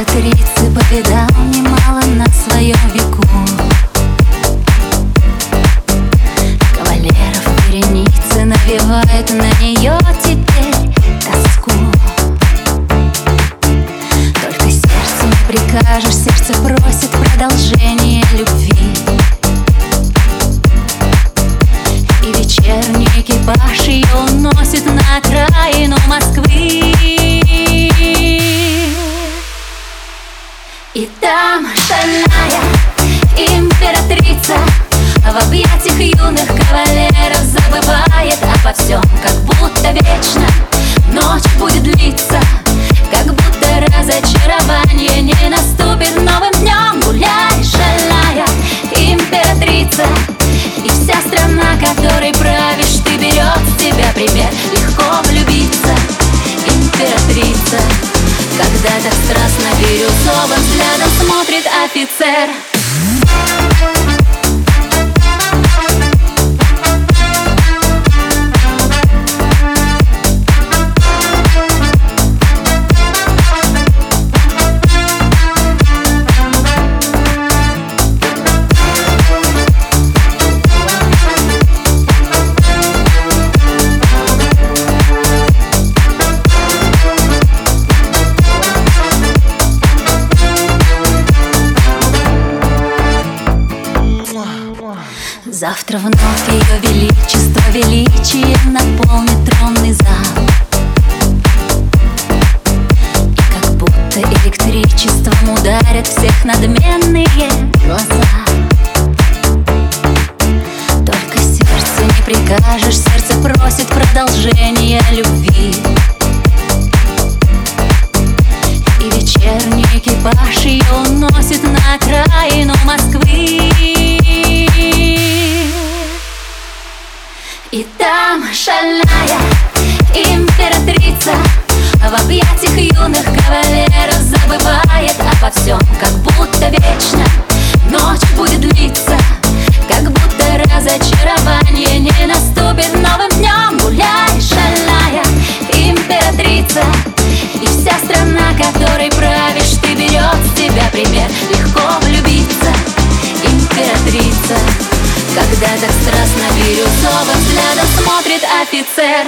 Императрицы повидал немало на своем веку. Кавалеров вереницы навевают на нее теперь тоску. Только сердцу не прикажешь, сердце просит продолжение любви. И вечерний экипаж ее уносит на окраину Москвы императрица когда так страстно бирюзовым взглядом смотрит офицер Завтра вновь ее величество величие наполнит тронный зал. И как будто электричеством ударят всех надменные глаза. Только сердцу не прикажешь, сердце просит продолжения любви. И вечерний экипаж ее уносит на окраину И там шальная императрица. В объятиях юных кавалеров забывает обо всем Как будто вечно. Ночь будет взглядом смотрит офицер